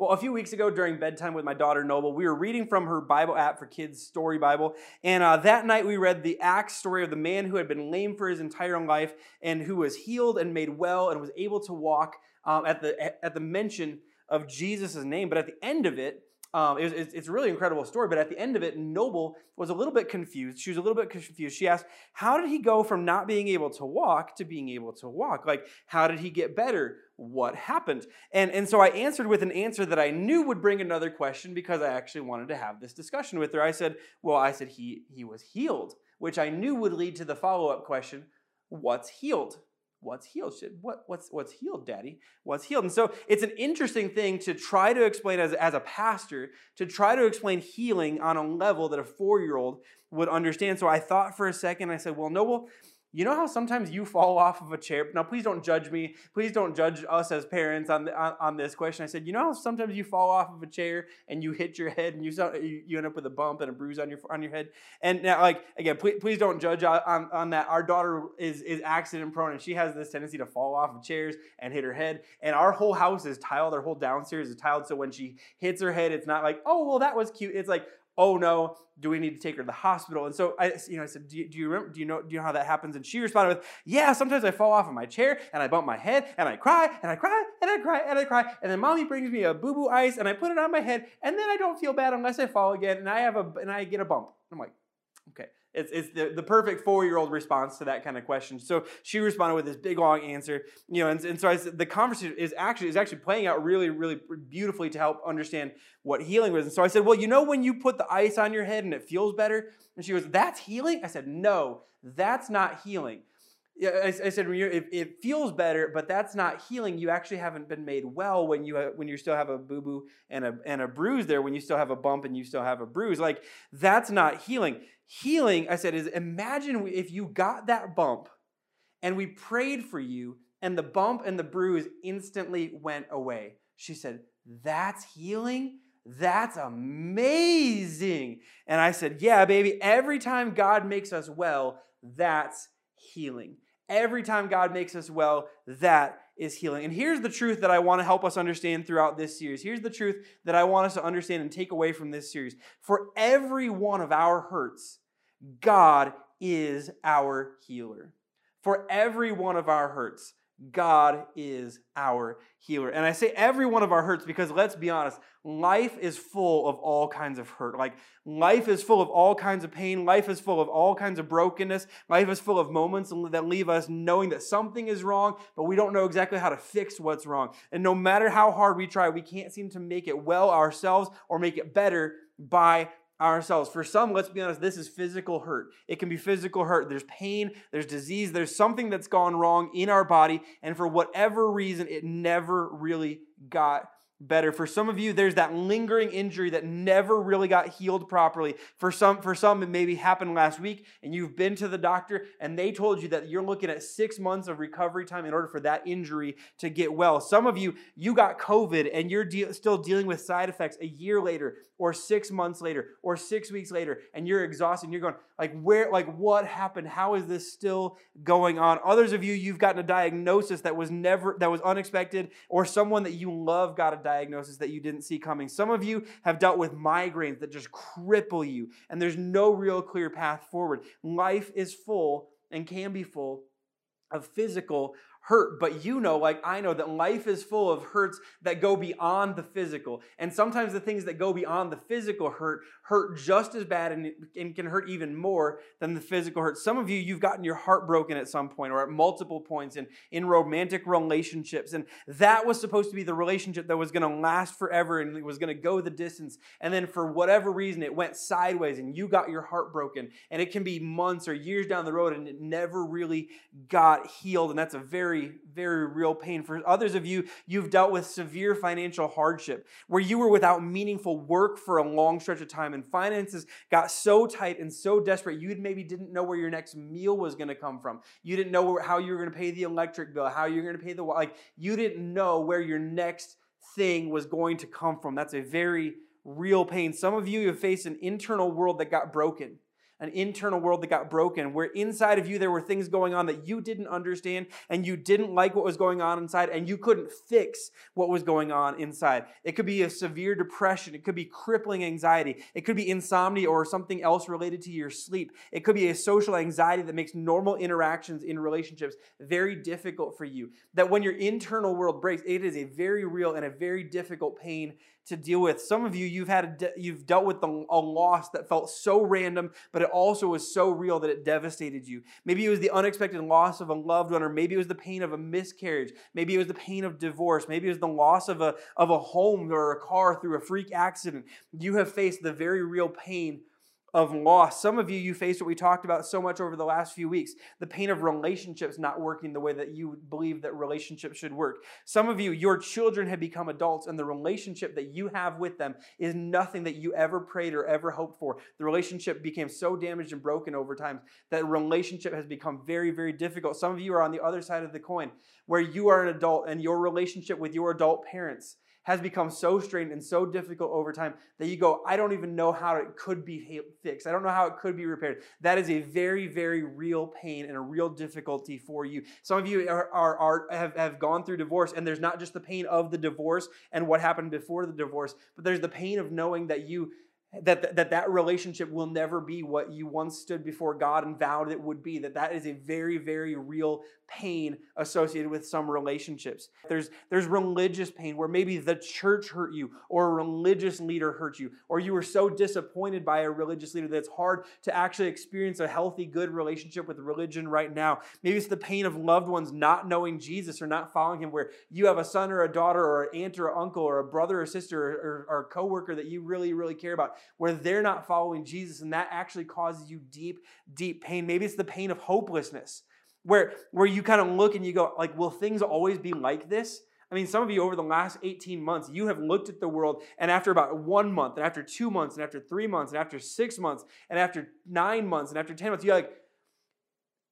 Well, a few weeks ago during bedtime with my daughter Noble, we were reading from her Bible app for kids, Story Bible. And uh, that night we read the Acts story of the man who had been lame for his entire life and who was healed and made well and was able to walk um, at, the, at the mention of Jesus' name. But at the end of it, um, it was, it's a really incredible story, but at the end of it, Noble was a little bit confused. She was a little bit confused. She asked, How did he go from not being able to walk to being able to walk? Like, how did he get better? What happened? And, and so I answered with an answer that I knew would bring another question because I actually wanted to have this discussion with her. I said, Well, I said he, he was healed, which I knew would lead to the follow up question What's healed? What's healed? What, what's, what's healed, Daddy? What's healed? And so it's an interesting thing to try to explain as, as a pastor, to try to explain healing on a level that a four year old would understand. So I thought for a second, I said, well, Noble, you know how sometimes you fall off of a chair? Now, please don't judge me. Please don't judge us as parents on, the, on, on, this question. I said, you know how sometimes you fall off of a chair and you hit your head and you, you end up with a bump and a bruise on your, on your head? And now, like, again, please, please don't judge on, on that. Our daughter is, is accident prone and she has this tendency to fall off of chairs and hit her head. And our whole house is tiled. Our whole downstairs is tiled. So when she hits her head, it's not like, oh, well, that was cute. It's like, oh no, do we need to take her to the hospital? And so I, you know, I said, do you, do you remember? Do you know? Do you know how that happens? And she responded with, yeah. Sometimes I fall off of my chair and I bump my head and I cry and I cry and I cry and I cry. And then mommy brings me a boo boo ice and I put it on my head and then I don't feel bad unless I fall again and I have a and I get a bump. I'm like, okay. It's, it's the, the perfect four year old response to that kind of question. So she responded with this big long answer, you know, and, and so I the conversation is actually is actually playing out really really beautifully to help understand what healing was. And so I said, well, you know, when you put the ice on your head and it feels better, and she goes, that's healing. I said, no, that's not healing. Yeah, I, I said it, it feels better, but that's not healing. You actually haven't been made well when you when you still have a boo boo and a and a bruise there. When you still have a bump and you still have a bruise, like that's not healing Healing, I said, is imagine if you got that bump and we prayed for you and the bump and the bruise instantly went away. She said, That's healing? That's amazing. And I said, Yeah, baby, every time God makes us well, that's healing. Every time God makes us well, that is healing. And here's the truth that I want to help us understand throughout this series. Here's the truth that I want us to understand and take away from this series. For every one of our hurts, God is our healer. For every one of our hurts, God is our healer. And I say every one of our hurts because let's be honest, life is full of all kinds of hurt. Like life is full of all kinds of pain. Life is full of all kinds of brokenness. Life is full of moments that leave us knowing that something is wrong, but we don't know exactly how to fix what's wrong. And no matter how hard we try, we can't seem to make it well ourselves or make it better by ourselves. For some, let's be honest, this is physical hurt. It can be physical hurt. There's pain, there's disease, there's something that's gone wrong in our body, and for whatever reason, it never really got better. For some of you, there's that lingering injury that never really got healed properly. For some, for some, it maybe happened last week and you've been to the doctor and they told you that you're looking at six months of recovery time in order for that injury to get well. Some of you, you got COVID and you're de- still dealing with side effects a year later or six months later or six weeks later and you're exhausted and you're going, like, where, like, what happened? How is this still going on? Others of you, you've gotten a diagnosis that was never, that was unexpected or someone that you love got a diagnosis that you didn't see coming. Some of you have dealt with migraines that just cripple you, and there's no real clear path forward. Life is full and can be full of physical hurt, but you know, like I know, that life is full of hurts that go beyond the physical. And sometimes the things that go beyond the physical hurt hurt just as bad and, and can hurt even more than the physical hurt. Some of you, you've gotten your heart broken at some point or at multiple points in, in romantic relationships. And that was supposed to be the relationship that was going to last forever and was going to go the distance. And then for whatever reason, it went sideways and you got your heart broken. And it can be months or years down the road and it never really got healed. And that's a very very, real pain. For others of you, you've dealt with severe financial hardship where you were without meaningful work for a long stretch of time and finances got so tight and so desperate, you maybe didn't know where your next meal was going to come from. You didn't know how you were going to pay the electric bill, how you're going to pay the, like, you didn't know where your next thing was going to come from. That's a very real pain. Some of you have faced an internal world that got broken an internal world that got broken, where inside of you there were things going on that you didn't understand and you didn't like what was going on inside and you couldn't fix what was going on inside. It could be a severe depression, it could be crippling anxiety, it could be insomnia or something else related to your sleep. It could be a social anxiety that makes normal interactions in relationships very difficult for you. That when your internal world breaks, it is a very real and a very difficult pain to deal with. Some of you, you've had you've dealt with a loss that felt so random, but it also was so real that it devastated you. Maybe it was the unexpected loss of a loved one, or maybe it was the pain of a miscarriage. Maybe it was the pain of divorce. Maybe it was the loss of a, of a home or a car through a freak accident. You have faced the very real pain of loss. Some of you, you faced what we talked about so much over the last few weeks the pain of relationships not working the way that you believe that relationships should work. Some of you, your children have become adults, and the relationship that you have with them is nothing that you ever prayed or ever hoped for. The relationship became so damaged and broken over time that relationship has become very, very difficult. Some of you are on the other side of the coin where you are an adult and your relationship with your adult parents has become so strained and so difficult over time that you go, I don't even know how it could be fixed. I don't know how it could be repaired. That is a very, very real pain and a real difficulty for you. Some of you are, are, are have, have gone through divorce, and there's not just the pain of the divorce and what happened before the divorce, but there's the pain of knowing that you that, that that relationship will never be what you once stood before God and vowed it would be. That that is a very, very real pain associated with some relationships. There's, there's religious pain where maybe the church hurt you or a religious leader hurt you, or you were so disappointed by a religious leader that it's hard to actually experience a healthy, good relationship with religion right now. Maybe it's the pain of loved ones not knowing Jesus or not following him, where you have a son or a daughter or an aunt or an uncle or a brother or sister or, or, or a coworker that you really, really care about, where they're not following Jesus, and that actually causes you deep, deep pain. Maybe it's the pain of hopelessness where where you kind of look and you go like will things always be like this? I mean some of you over the last 18 months you have looked at the world and after about one month and after two months and after three months and after six months and after nine months and after 10 months you're like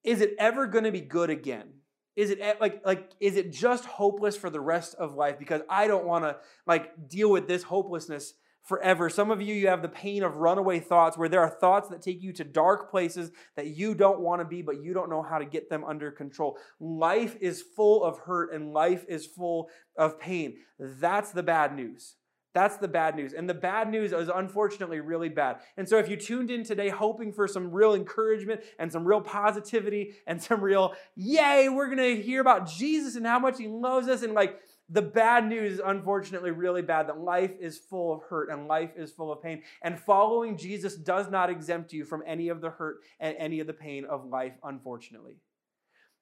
is it ever going to be good again? Is it like like is it just hopeless for the rest of life? Because i don't want to like deal with this hopelessness forever. Some of you, you have the pain of runaway thoughts where there are thoughts that take you to dark places that you don't want to be, but you don't know how to get them under control. Life is full of hurt and life is full of pain. That's the bad news. That's the bad news. And the bad news is unfortunately really bad. And so if you tuned in today hoping for some real encouragement and some real positivity and some real, yay, we're going to hear about Jesus and how much he loves us and like the bad news is unfortunately really bad that life is full of hurt and life is full of pain. And following Jesus does not exempt you from any of the hurt and any of the pain of life, unfortunately.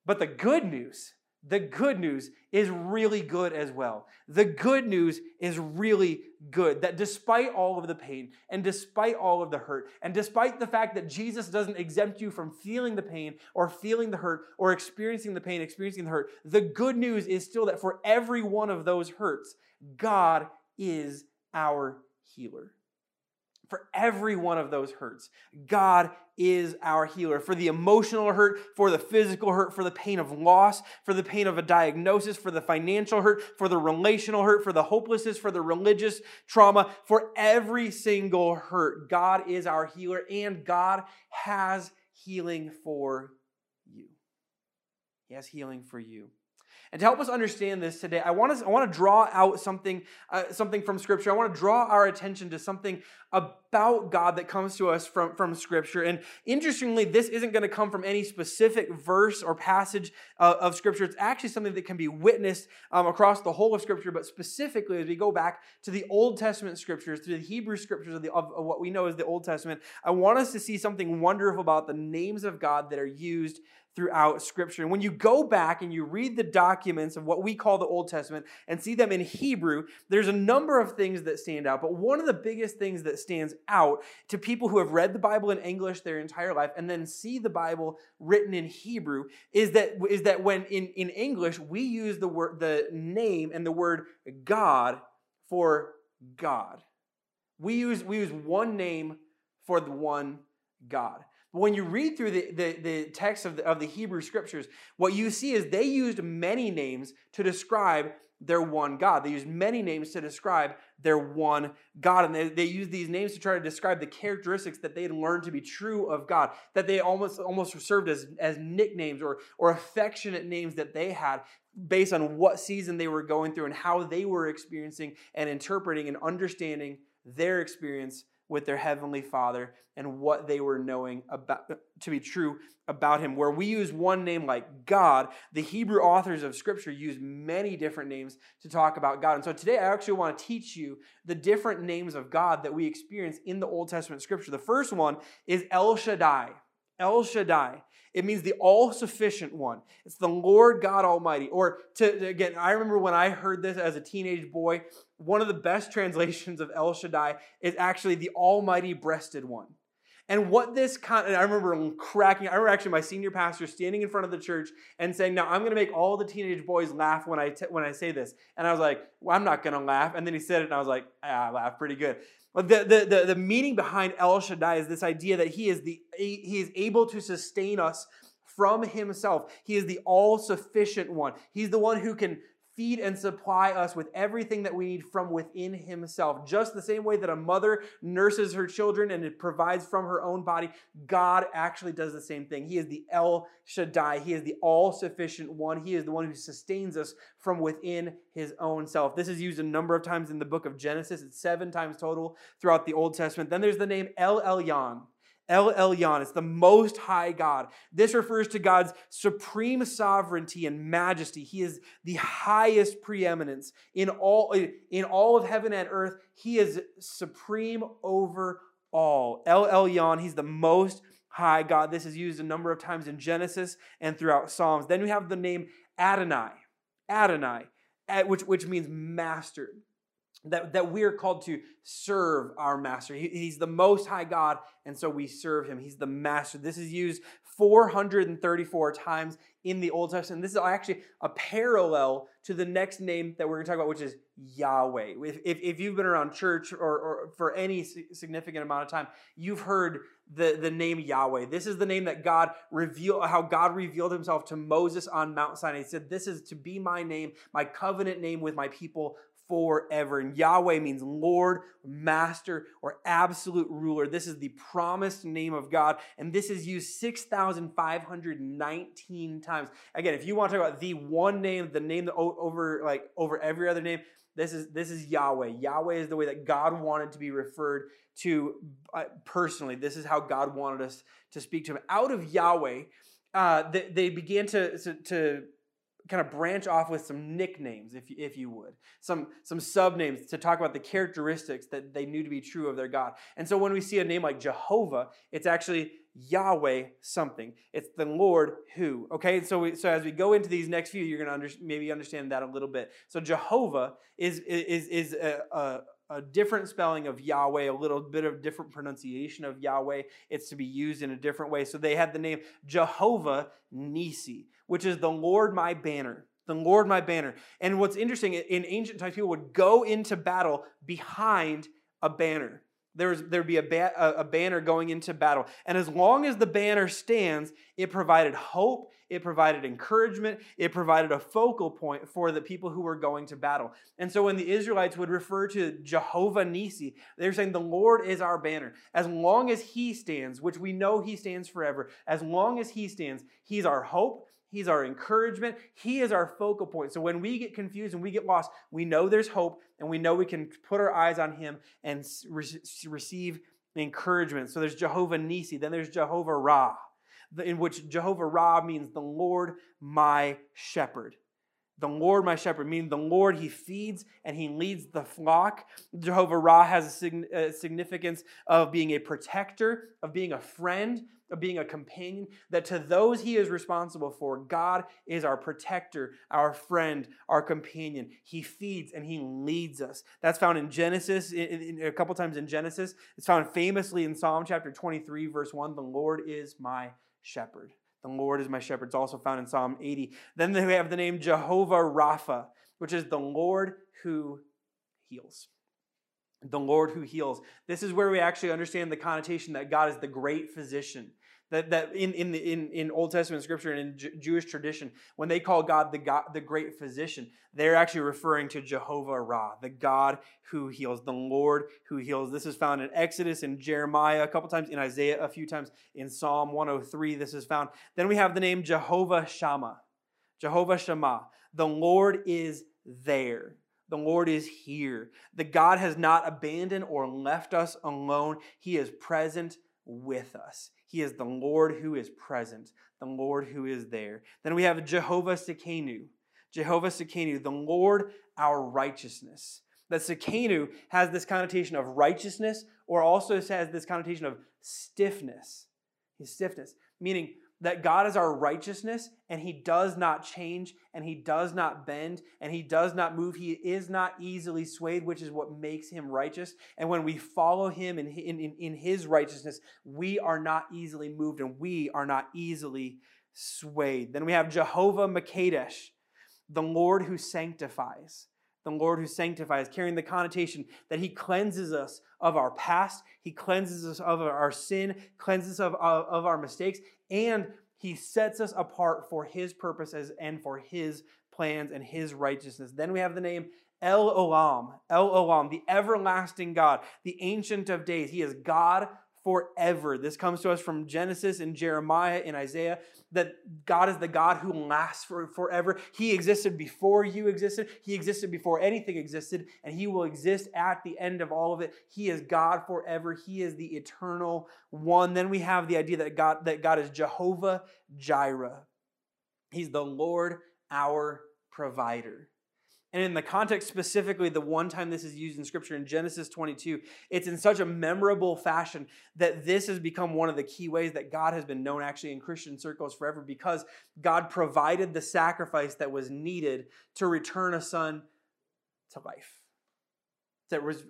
But the good news the good news is really good as well. The good news is really good that despite all of the pain and despite all of the hurt, and despite the fact that Jesus doesn't exempt you from feeling the pain or feeling the hurt or experiencing the pain, experiencing the hurt, the good news is still that for every one of those hurts, God is our healer for every one of those hurts. God is our healer. For the emotional hurt, for the physical hurt, for the pain of loss, for the pain of a diagnosis, for the financial hurt, for the relational hurt, for the hopelessness, for the religious trauma, for every single hurt, God is our healer and God has healing for you. He has healing for you. And to help us understand this today, I want to, I want to draw out something, uh, something from Scripture. I want to draw our attention to something about God that comes to us from, from Scripture. And interestingly, this isn't going to come from any specific verse or passage uh, of Scripture. It's actually something that can be witnessed um, across the whole of Scripture, but specifically as we go back to the Old Testament Scriptures, to the Hebrew Scriptures of, the, of, of what we know as the Old Testament, I want us to see something wonderful about the names of God that are used throughout Scripture. And when you go back and you read the documents of what we call the Old Testament and see them in Hebrew, there's a number of things that stand out. But one of the biggest things that stands out to people who have read the Bible in English their entire life and then see the Bible written in Hebrew is that, is that when in, in English we use the word the name and the word God for God. We use, we use one name for the one God. When you read through the, the, the text of the, of the Hebrew scriptures, what you see is they used many names to describe their one God. They used many names to describe their one God. And they, they use these names to try to describe the characteristics that they had learned to be true of God, that they almost almost served as, as nicknames or, or affectionate names that they had based on what season they were going through and how they were experiencing and interpreting and understanding their experience with their heavenly father and what they were knowing about to be true about him. Where we use one name like god the hebrew authors of scripture use many different names to talk about god. And so today i actually want to teach you the different names of god that we experience in the old testament scripture. The first one is el shaddai. El shaddai. It means the all sufficient one. It's the Lord God Almighty. Or to, again, I remember when I heard this as a teenage boy, one of the best translations of El Shaddai is actually the Almighty breasted one. And what this kind I remember cracking, I remember actually my senior pastor standing in front of the church and saying, Now I'm going to make all the teenage boys laugh when I, t- when I say this. And I was like, Well, I'm not going to laugh. And then he said it, and I was like, ah, I laughed pretty good. But the, the, the, the meaning behind El Shaddai is this idea that he is, the, he is able to sustain us from himself. He is the all sufficient one. He's the one who can feed and supply us with everything that we need from within himself. Just the same way that a mother nurses her children and it provides from her own body, God actually does the same thing. He is the El Shaddai. He is the all sufficient one. He is the one who sustains us from within his own self. This is used a number of times in the book of Genesis. It's seven times total throughout the Old Testament. Then there's the name El Elyon. El Elyon, it's the most high God. This refers to God's supreme sovereignty and majesty. He is the highest preeminence in all, in all of heaven and earth. He is supreme over all. El Elyon, he's the most high God. This is used a number of times in Genesis and throughout Psalms. Then we have the name Adonai. Adonai, which, which means master that, that we are called to serve our master. He, he's the most high God, and so we serve him. He's the master. This is used 434 times in the Old Testament. This is actually a parallel to the next name that we're going to talk about, which is Yahweh. If, if, if you've been around church or, or for any significant amount of time, you've heard the, the name Yahweh. This is the name that God revealed, how God revealed himself to Moses on Mount Sinai. He said, This is to be my name, my covenant name with my people forever. And Yahweh means Lord, Master, or absolute ruler. This is the promised name of God, and this is used 6,519 times. Again, if you want to talk about the one name, the name that over like over every other name, this is this is Yahweh. Yahweh is the way that God wanted to be referred to uh, personally. This is how God wanted us to speak to Him. Out of Yahweh, uh, they, they, began to, to, to kind of branch off with some nicknames, if you, if you would, some, some sub names to talk about the characteristics that they knew to be true of their God. And so when we see a name like Jehovah, it's actually Yahweh something. It's the Lord who. Okay, so we, so as we go into these next few, you're going to under, maybe understand that a little bit. So Jehovah is is is a, a a different spelling of Yahweh, a little bit of different pronunciation of Yahweh. It's to be used in a different way. So they had the name Jehovah Nisi, which is the Lord my banner. The Lord my banner. And what's interesting, in ancient times, people would go into battle behind a banner there was, there'd be a, ba- a banner going into battle. And as long as the banner stands, it provided hope, it provided encouragement, it provided a focal point for the people who were going to battle. And so when the Israelites would refer to Jehovah Nisi, they're saying, The Lord is our banner. As long as He stands, which we know He stands forever, as long as He stands, He's our hope, He's our encouragement. He is our focal point. So when we get confused and we get lost, we know there's hope and we know we can put our eyes on Him and re- receive encouragement. So there's Jehovah Nisi, then there's Jehovah Ra, in which Jehovah Ra means the Lord my shepherd. The Lord my shepherd, meaning the Lord, he feeds and he leads the flock. Jehovah Ra has a uh, significance of being a protector, of being a friend, of being a companion, that to those he is responsible for, God is our protector, our friend, our companion. He feeds and he leads us. That's found in Genesis, in, in, a couple times in Genesis. It's found famously in Psalm chapter 23, verse 1 The Lord is my shepherd. The Lord is my shepherd. It's also found in Psalm 80. Then we have the name Jehovah Rapha, which is the Lord who heals the Lord who heals. This is where we actually understand the connotation that God is the great physician, That, that in, in, the, in, in Old Testament scripture and in J- Jewish tradition, when they call God the, God the great physician, they're actually referring to Jehovah Ra, the God who heals, the Lord who heals. This is found in Exodus and Jeremiah a couple times, in Isaiah a few times, in Psalm 103 this is found. Then we have the name Jehovah Shammah. Jehovah Shammah. The Lord is there. The Lord is here. The God has not abandoned or left us alone. He is present with us. He is the Lord who is present, the Lord who is there. Then we have Jehovah Tsidkenu. Jehovah Tsidkenu, the Lord our righteousness. That Tsidkenu has this connotation of righteousness or also has this connotation of stiffness. His stiffness, meaning that God is our righteousness and he does not change and he does not bend and he does not move. He is not easily swayed, which is what makes him righteous. And when we follow him in, in, in his righteousness, we are not easily moved and we are not easily swayed. Then we have Jehovah Makadesh, the Lord who sanctifies the Lord who sanctifies, carrying the connotation that He cleanses us of our past, He cleanses us of our sin, cleanses us of, of, of our mistakes, and He sets us apart for His purposes and for His plans and His righteousness. Then we have the name El Olam, El Olam, the everlasting God, the Ancient of Days. He is God forever. This comes to us from Genesis and Jeremiah and Isaiah that God is the God who lasts for forever. He existed before you existed, He existed before anything existed, and He will exist at the end of all of it. He is God forever. He is the eternal one. Then we have the idea that God, that God is Jehovah Jireh. He's the Lord our provider. And in the context specifically, the one time this is used in Scripture in Genesis 22, it's in such a memorable fashion that this has become one of the key ways that God has been known actually in Christian circles forever because God provided the sacrifice that was needed to return a son to life, that was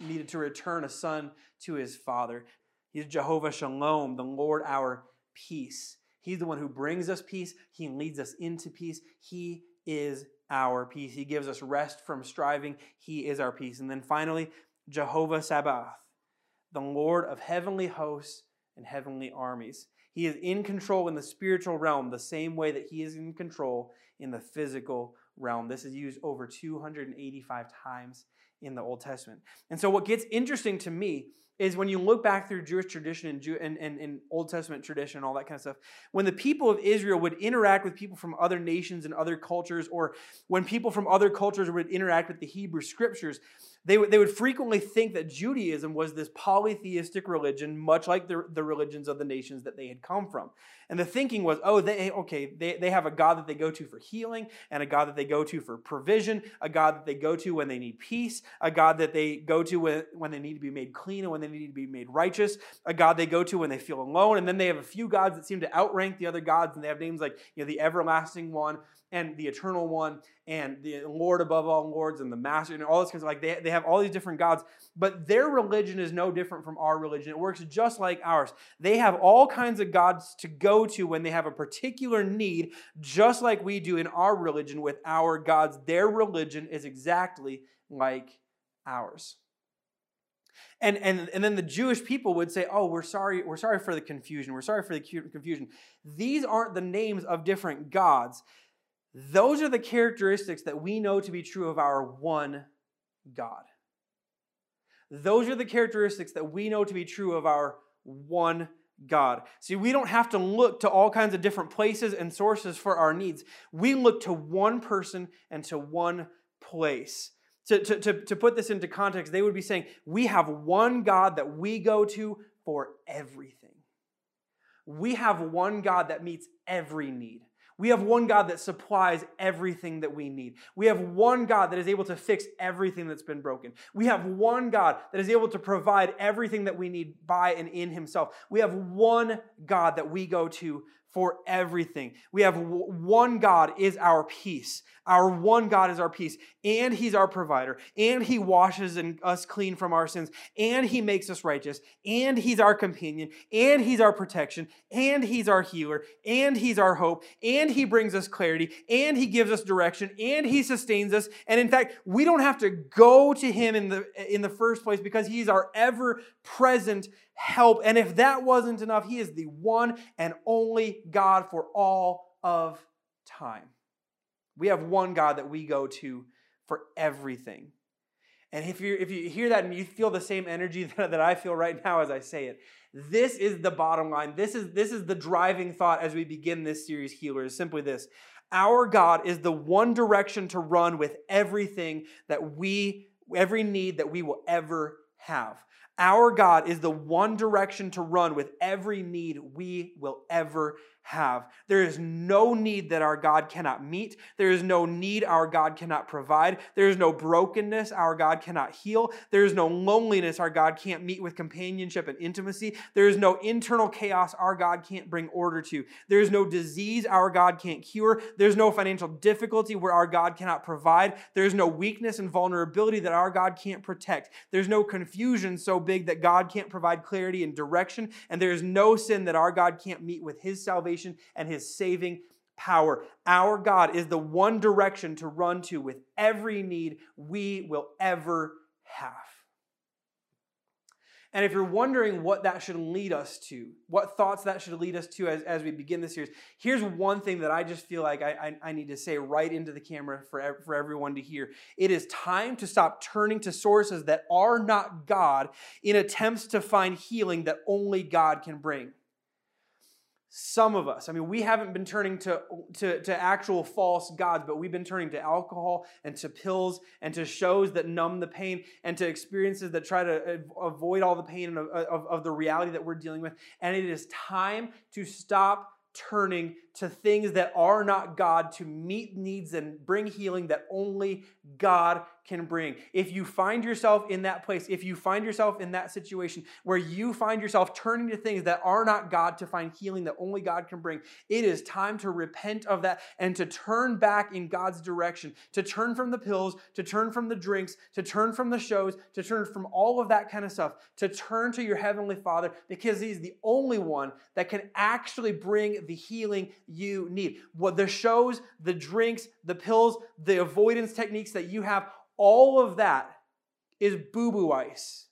needed to return a son to his father. He's Jehovah Shalom, the Lord our peace. He's the one who brings us peace, He leads us into peace. He is our peace. He gives us rest from striving. He is our peace. And then finally, Jehovah Sabaoth, the Lord of heavenly hosts and heavenly armies. He is in control in the spiritual realm the same way that he is in control in the physical realm. This is used over 285 times in the Old Testament. And so, what gets interesting to me is when you look back through Jewish tradition and, Jew, and, and, and, Old Testament tradition and all that kind of stuff, when the people of Israel would interact with people from other nations and other cultures, or when people from other cultures would interact with the Hebrew scriptures, they would, they would frequently think that Judaism was this polytheistic religion, much like the, the religions of the nations that they had come from. And the thinking was, oh, they okay, they, they have a God that they go to for healing, and a God that they go to for provision, a God that they go to when they need peace, a God that they go to when, when they need to be made clean and when they need to be made righteous, a God they go to when they feel alone, and then they have a few gods that seem to outrank the other gods, and they have names like you know, the everlasting one and the eternal one and the Lord above all lords and the master and all this kinds of like they, they have all these different gods, but their religion is no different from our religion. It works just like ours. They have all kinds of gods to go to when they have a particular need, just like we do in our religion with our gods. Their religion is exactly like ours. And, and, and then the Jewish people would say, Oh, we're sorry, we're sorry for the confusion. We're sorry for the confusion. These aren't the names of different gods. Those are the characteristics that we know to be true of our one God. Those are the characteristics that we know to be true of our one God. See, we don't have to look to all kinds of different places and sources for our needs. We look to one person and to one place. To, to, to, to put this into context, they would be saying, We have one God that we go to for everything. We have one God that meets every need. We have one God that supplies everything that we need. We have one God that is able to fix everything that's been broken. We have one God that is able to provide everything that we need by and in Himself. We have one God that we go to for everything. We have one God is our peace. Our one God is our peace, and He's our provider, and He washes us clean from our sins, and He makes us righteous, and He's our companion, and He's our protection, and He's our healer, and He's our hope, and He brings us clarity, and He gives us direction, and He sustains us. And in fact, we don't have to go to Him in the in the first place because He's our ever present help. And if that wasn't enough, He is the one and only God for all of time. We have one God that we go to for everything. And if you if you hear that and you feel the same energy that, I feel right now as I say it, this is the bottom line. This is this is the driving thought as we begin this series Healers. Simply this. Our God is the one direction to run with everything that we every need that we will ever have. Our God is the one direction to run with every need we will ever have. There is no need that our God cannot meet. There is no need our God cannot provide. There is no brokenness our God cannot heal. There is no loneliness our God can't meet with companionship and intimacy. There is no internal chaos our God can't bring order to. There is no disease our God can't cure. There's no financial difficulty where our God cannot provide. There is no weakness and vulnerability that our God can't protect. There's no confusion so big that God can't provide clarity and direction. And there is no sin that our God can't meet with his salvation salvation and his saving power. Our God is the one direction to run to with every need we will ever have. And if you're wondering what that should lead us to, what thoughts that should lead us to as, as we begin this series, here's one thing that I just feel like I, I, I need to say right into the camera for, for everyone to hear. It is time to stop turning to sources that are not God in attempts to find healing that only God can bring some of us. I mean we haven't been turning to, to, to actual false gods but we've been turning to alcohol and to pills and to shows that numb the pain and to experiences that try to avoid all the pain of, of, of the reality that we're dealing with. And it is time to stop turning to things that are not God to meet needs and bring healing that only God can bring. If you find yourself in that place, if you find yourself in that situation where you find yourself turning to things that are not God to find healing that only God can bring, it is time to repent of that and to turn back in God's direction, to turn from the pills, to turn from the drinks, to turn from the shows, to turn from all of that kind of stuff, to turn to your Heavenly Father because He's the only one that can actually bring the healing you need. What the shows, the drinks, the pills, the avoidance techniques that you have, all of that is boo boo ice.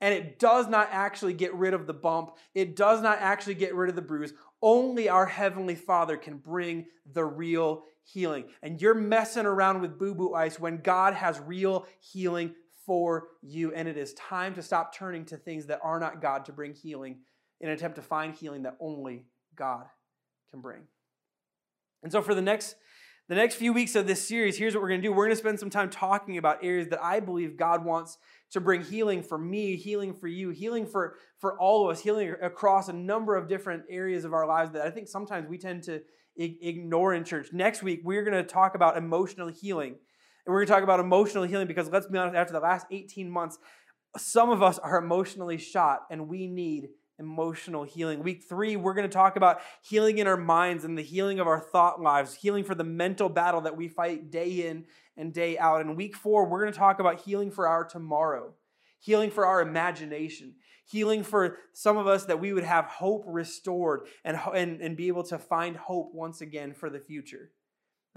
And it does not actually get rid of the bump, it does not actually get rid of the bruise. Only our Heavenly Father can bring the real healing. And you're messing around with boo boo ice when God has real healing for you. And it is time to stop turning to things that are not God to bring healing in an attempt to find healing that only God can bring. And so for the next the next few weeks of this series, here's what we're going to do. We're going to spend some time talking about areas that I believe God wants to bring healing for me, healing for you, healing for, for all of us, healing across a number of different areas of our lives that I think sometimes we tend to ignore in church. Next week, we're going to talk about emotional healing. And we're going to talk about emotional healing because let's be honest, after the last 18 months, some of us are emotionally shot and we need emotional healing. Week three, we're going to talk about healing in our minds and the healing of our thought lives, healing for the mental battle that we fight day in and day out. And week four, we're going to talk about healing for our tomorrow, healing for our imagination, healing for some of us that we would have hope restored and, and, and be able to find hope once again for the future.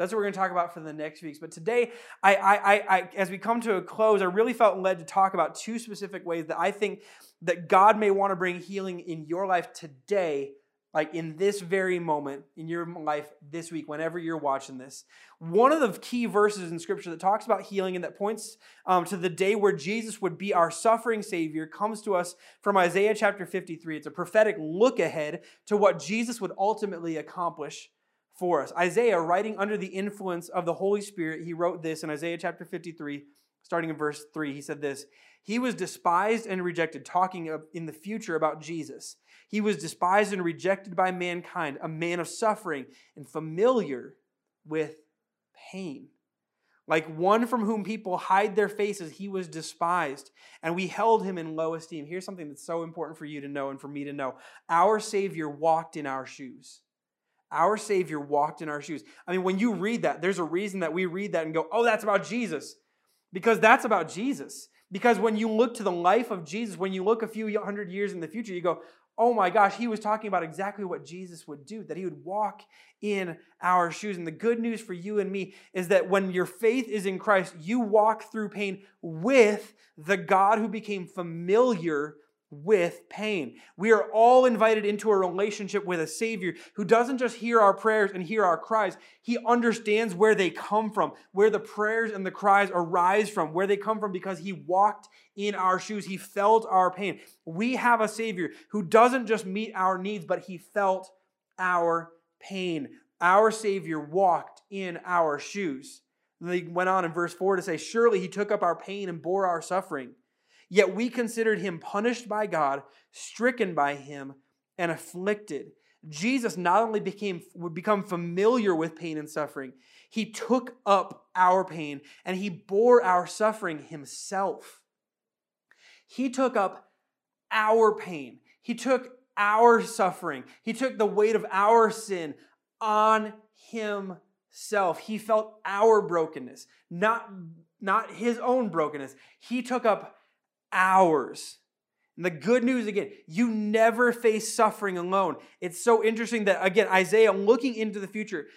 That's what we're going to talk about for the next weeks. But today, I, I, I, as we come to a close, I really felt led to talk about two specific ways that I think that God may want to bring healing in your life today, like in this very moment in your life this week, whenever you're watching this. One of the key verses in Scripture that talks about healing and that points um, to the day where Jesus would be our suffering Savior comes to us from Isaiah chapter 53. It's a prophetic look ahead to what Jesus would ultimately accomplish for us. Isaiah, writing under the influence of the Holy Spirit, he wrote this in Isaiah chapter 53, starting in verse 3. He said this he was despised and rejected, talking in the future about Jesus. He was despised and rejected by mankind, a man of suffering and familiar with pain. Like one from whom people hide their faces, he was despised, and we held him in low esteem. Here's something that's so important for you to know and for me to know our Savior walked in our shoes. Our Savior walked in our shoes. I mean, when you read that, there's a reason that we read that and go, oh, that's about Jesus. Because that's about Jesus. Because when you look to the life of Jesus, when you look a few hundred years in the future, you go, oh my gosh, he was talking about exactly what Jesus would do, that he would walk in our shoes. And the good news for you and me is that when your faith is in Christ, you walk through pain with the God who became familiar with pain. We are all invited into a relationship with a Savior who doesn't just hear our prayers and hear our cries, He understands where they come from, where the prayers and the cries arise from, where they come from because He walked in our shoes. He felt our pain. We have a Savior who doesn't just meet our needs, but He felt our pain. Our Savior walked in our shoes. They went on in verse 4 to say, Surely He took up our pain and bore our suffering. Yet we considered him punished by God, stricken by him, and afflicted. Jesus not only became would become familiar with pain and suffering, he took up our pain and he bore our suffering himself. He took up our pain. He took our suffering. He took the weight of our sin on himself. He felt our brokenness, not, not his own brokenness. He took up ours. And the good news again, you never face suffering alone. It's so interesting that, again, Isaiah, looking into the future,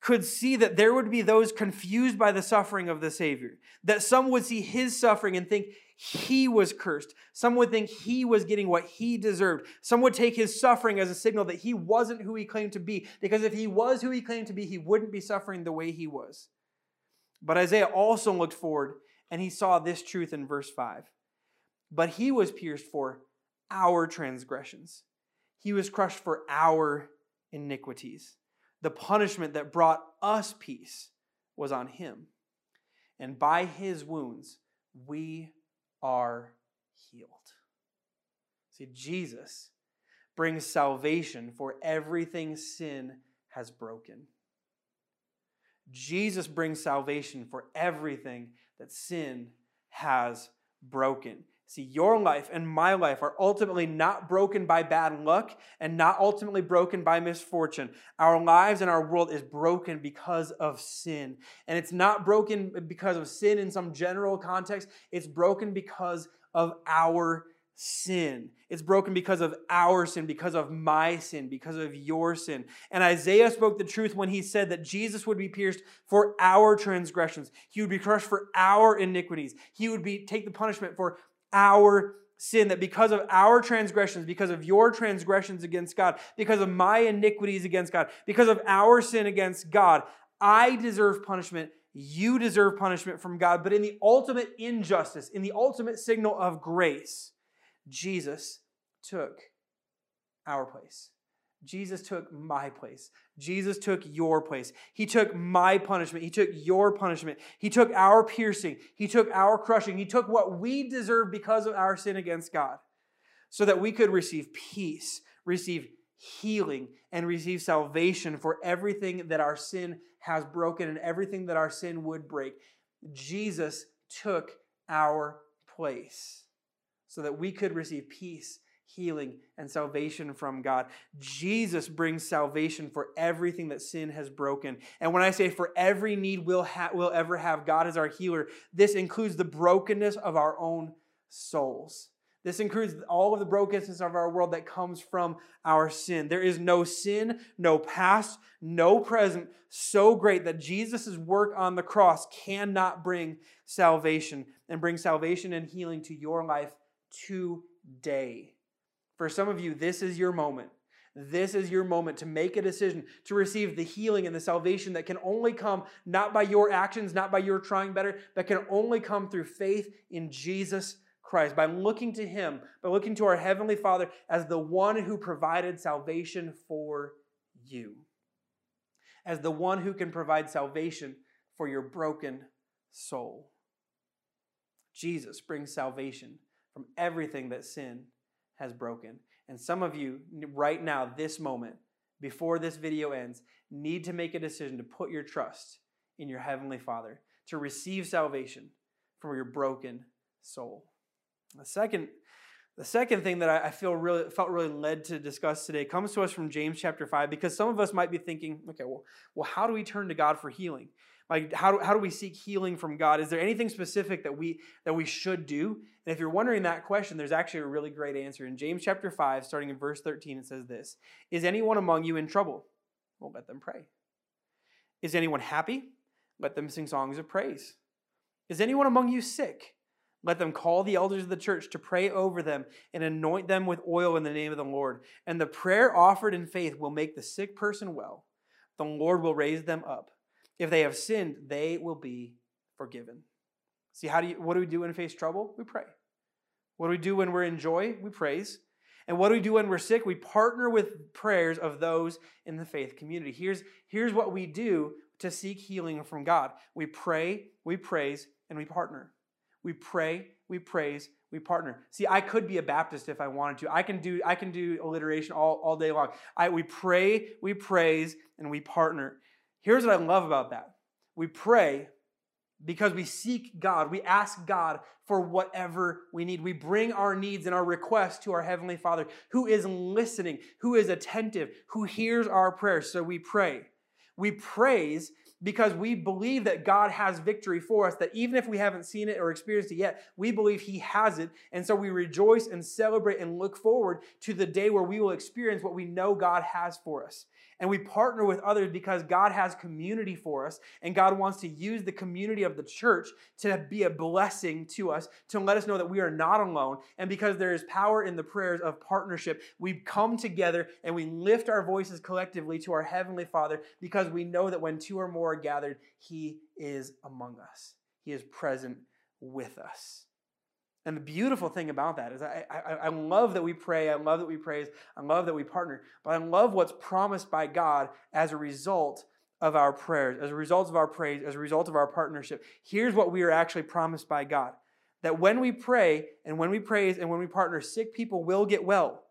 could see that there would be those confused by the suffering of the Savior. That some would see his suffering and think he was cursed. Some would think he was getting what he deserved. Some would take his suffering as a signal that he wasn't who he claimed to be. Because if he was who he claimed to be, he wouldn't be suffering the way he was. But Isaiah also looked forward and he saw this truth in verse 5 but he was pierced for our transgressions, he was crushed for our iniquities. The punishment that brought us peace was on him. And by his wounds, we are healed. See, Jesus brings salvation for everything sin has broken. Jesus brings salvation for everything that sin has broken. See, your life and my life are ultimately not broken by bad luck and not ultimately broken by misfortune. Our lives and our world is broken because of sin. And it's not broken because of sin in some general context, it's broken because of our sin. It's broken because of our sin, because of my sin, because of your sin. And Isaiah spoke the truth when he said that Jesus would be pierced for our transgressions. He would be crushed for our iniquities. He would be take the punishment for our sin, that because of our transgressions, because of your transgressions against God, because of my iniquities against God, because of our sin against God, I deserve punishment. You deserve punishment from God. But in the ultimate injustice, in the ultimate signal of grace, Jesus took our place. Jesus took my place. Jesus took your place. He took my punishment. He took your punishment. He took our piercing. He took our crushing. He took what we deserve because of our sin against God so that we could receive peace, receive healing, and receive salvation for everything that our sin has broken and everything that our sin would break. Jesus took our place so that we could receive peace healing, and salvation from God. Jesus brings salvation for everything that sin has broken. And when I say for every need we'll, ha- we'll ever have, God is our healer, this includes the brokenness of our own souls. This includes all of the brokenness of our world that comes from our sin. There is no sin, no past, no present so great that Jesus' work on the cross cannot bring salvation and bring salvation and healing to your life today. For some of you, this is your moment. This is your moment to make a decision to receive the healing and the salvation that can only come not by your actions, not by your trying better, but can only come through faith in Jesus Christ, by looking to Him, by looking to our Heavenly Father as the one who provided salvation for you, as the one who can provide salvation for your broken soul. Jesus brings salvation from everything that sin has broken. And some of you, right now, this moment, before this video ends, need to make a decision to put your trust in your Heavenly Father, to receive salvation from your broken soul. The second The second thing that I feel really felt really led to discuss today comes to us from James chapter 5 because some of us might be thinking, okay, well, well how do we turn to God for healing? Like how do, how do we seek healing from God? Is there anything specific that we that we should do? And if you're wondering that question, there's actually a really great answer. In James chapter 5, starting in verse 13, it says this Is anyone among you in trouble? Well, let them pray. Is anyone happy? Let them sing songs of praise. Is anyone among you sick? Let them call the elders of the church to pray over them and anoint them with oil in the name of the Lord. And the prayer offered in faith will make the sick person well. The Lord will raise them up. If they have sinned, they will be forgiven. See, how do you, what do we do when we face trouble? We pray. What do we do when we're in joy? We praise. And what do we do when we're sick? We partner with prayers of those in the faith community. Here's, here's what we do to seek healing from God we pray, we praise, and we partner. We pray, we praise, we partner. See, I could be a Baptist if I wanted to. I can do, I can do alliteration all, all day long. I, we pray, we praise, and we partner. Here's what I love about that. We pray because we seek God. We ask God for whatever we need. We bring our needs and our requests to our Heavenly Father who is listening, who is attentive, who hears our prayers. So we pray. We praise because we believe that God has victory for us, that even if we haven't seen it or experienced it yet, we believe He has it. And so we rejoice and celebrate and look forward to the day where we will experience what we know God has for us and we partner with others because God has community for us and God wants to use the community of the church to be a blessing to us, to let us know that we are not alone. And because there is power in the prayers of partnership, we come together and we lift our voices collectively to our Heavenly Father because we know that when two or more are gathered, He is among us, He is present with us. And the beautiful thing about that is I, I, I, love that we pray, I love that we praise, I love that we partner, but I love what's promised by God as a result of our prayers, as a result of our praise, as a result of our partnership. Here's what we are actually promised by God that when we pray and when we praise and when we partner, sick people will get well.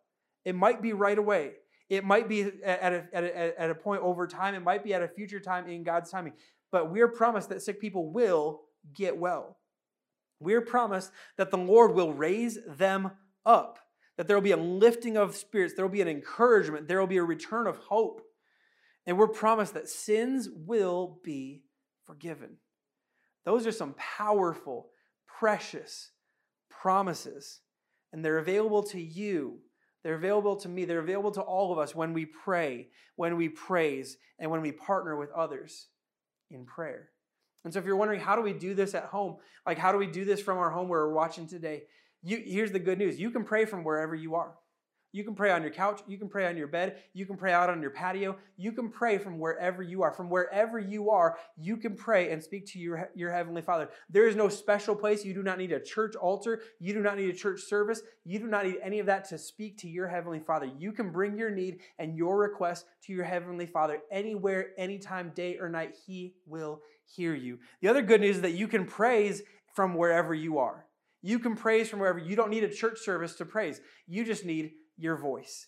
It might be right away. It might be at a, at, a, at a point over time. It might be at a future time in God's timing. But we are promised that sick people will get well we're promised that the Lord will raise them up, that there will be a lifting of spirits, there will be an encouragement, there will be a return of hope. And we're promised that sins will be forgiven. Those are some powerful, precious promises. And they're available to you. They're available to me. They're available to all of us when we pray, when we praise, and when we partner with others in prayer. And so if you're wondering, how do we do this at home? Like, how do we do this from our home where we're watching today? You, here's the good news you can pray from wherever you are. You can pray on your couch. You can pray on your bed. You can pray out on your patio. You can pray from wherever you are. From wherever you are, you can pray and speak to your, your Heavenly Father. There is no special place. You do not need a church altar. You do not need a church service. You do not need any of that to speak to your Heavenly Father. You can bring your need and your request to your Heavenly Father anywhere, anytime, day or night. He will hear you. The other good news is that you can praise from wherever you are. You can praise from wherever. You don't need a church service to praise. You just need your voice.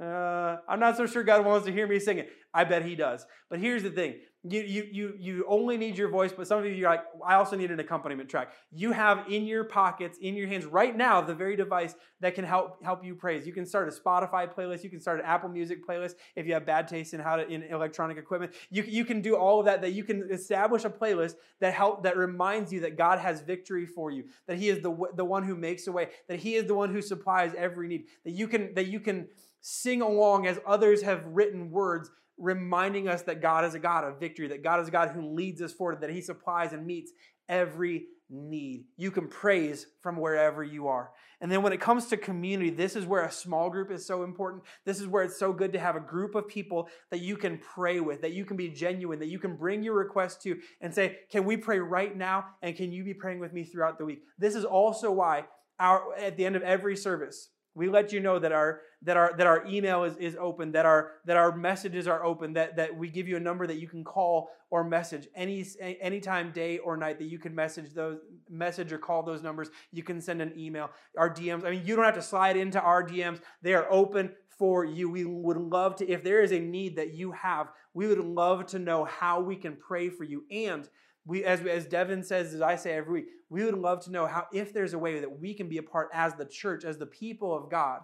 Uh, I'm not so sure God wants to hear me sing it. I bet He does. But here's the thing you, you, you, you only need your voice, but some of you are like, I also need an accompaniment track. You have in your pockets, in your hands right now, the very device that can help help you praise. You can start a Spotify playlist. You can start an Apple Music playlist if you have bad taste in how to in electronic equipment. You, you can do all of that. That you can establish a playlist that help that reminds you that God has victory for you. That He is the the one who makes a way. That He is the one who supplies every need. That you can that you can sing along as others have written words reminding us that God is a God of victory, that God is a God who leads us forward, that He supplies and meets every need. You can praise from wherever you are. And then when it comes to community, this is where a small group is so important. This is where it's so good to have a group of people that you can pray with, that you can be genuine, that you can bring your request to and say, Can we pray right now? And can you be praying with me throughout the week? This is also why our, at the end of every service, we let you know that our that our that our email is, is open, that our that our messages are open, that that we give you a number that you can call or message any anytime, day or night that you can message those message or call those numbers. You can send an email. Our DMs. I mean, you don't have to slide into our DMs. They are open for you. We would love to, if there is a need that you have, we would love to know how we can pray for you. And we, as, as Devin says, as I say every week, we would love to know how, if there's a way that we can be a part as the church, as the people of God,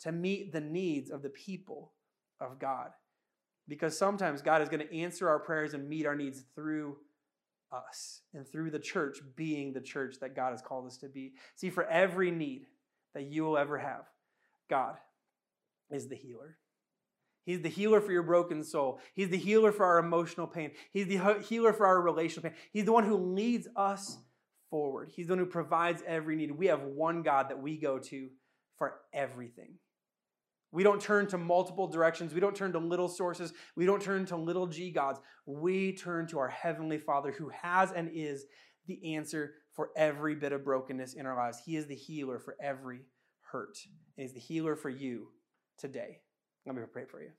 to meet the needs of the people of God. Because sometimes God is going to answer our prayers and meet our needs through us and through the church being the church that God has called us to be. See, for every need that you will ever have, God is the healer. He's the healer for your broken soul. He's the healer for our emotional pain. He's the healer for our relational pain. He's the one who leads us forward. He's the one who provides every need. We have one God that we go to for everything. We don't turn to multiple directions. We don't turn to little sources. We don't turn to little g gods. We turn to our Heavenly Father who has and is the answer for every bit of brokenness in our lives. He is the healer for every hurt. And He's the healer for you today. Let me pray for you.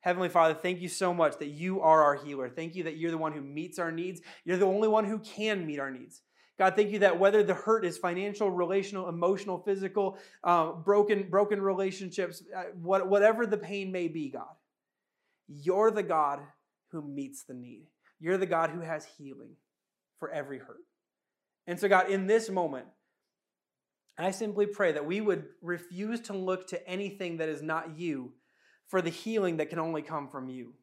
Heavenly Father, thank you so much that you are our healer. Thank you that you're the one who meets our needs. You're the only one who can meet our needs. God, thank you that whether the hurt is financial, relational, emotional, physical, uh, broken, broken relationships, uh, what, whatever the pain may be, God, you're the God who meets the need. You're the God who has healing for every hurt. And so, God, in this moment, I simply pray that we would refuse to look to anything that is not you for the healing that can only come from you.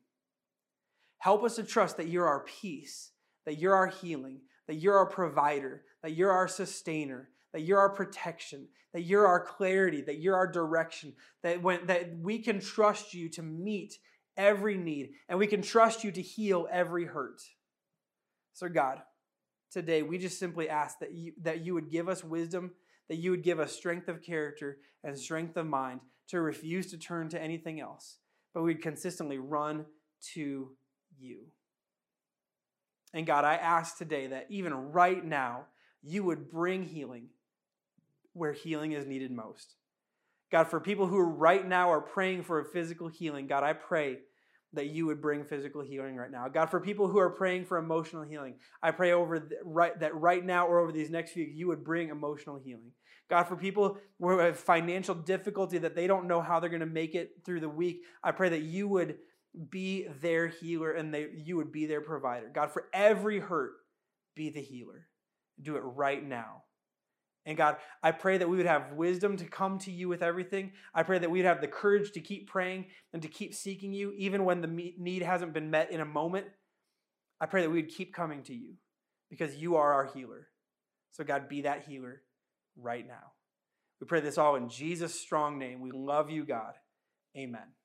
Help us to trust that you're our peace, that you're our healing, that you're our provider, that you're our sustainer, that you're our protection, that you're our clarity, that you're our direction, that when that we can trust you to meet every need and we can trust you to heal every hurt. So God, today we just simply ask that you that you would give us wisdom, that you would give us strength of character and strength of mind to refuse to turn to anything else, but we'd consistently run to you. And God, I ask today that even right now, you would bring healing where healing is needed most. God, for people who right now are praying for a physical healing, God, I pray that you would bring physical healing right now. God, for people who are praying for emotional healing, I pray over right that right now or over these next few, you would bring emotional healing. God, for people who have financial difficulty that they don't know how they're going to make it through the week, I pray that you would be their healer and they, you would be their provider. God, for every hurt, be the healer. Do it right now. And God, I pray that we would have wisdom to come to you with everything. I pray that we'd have the courage to keep praying and to keep seeking you, even when the need hasn't been met in a moment. I pray that we'd keep coming to you because you are our healer. So, God, be that healer right now. We pray this all in Jesus' strong name. We love you, God. Amen.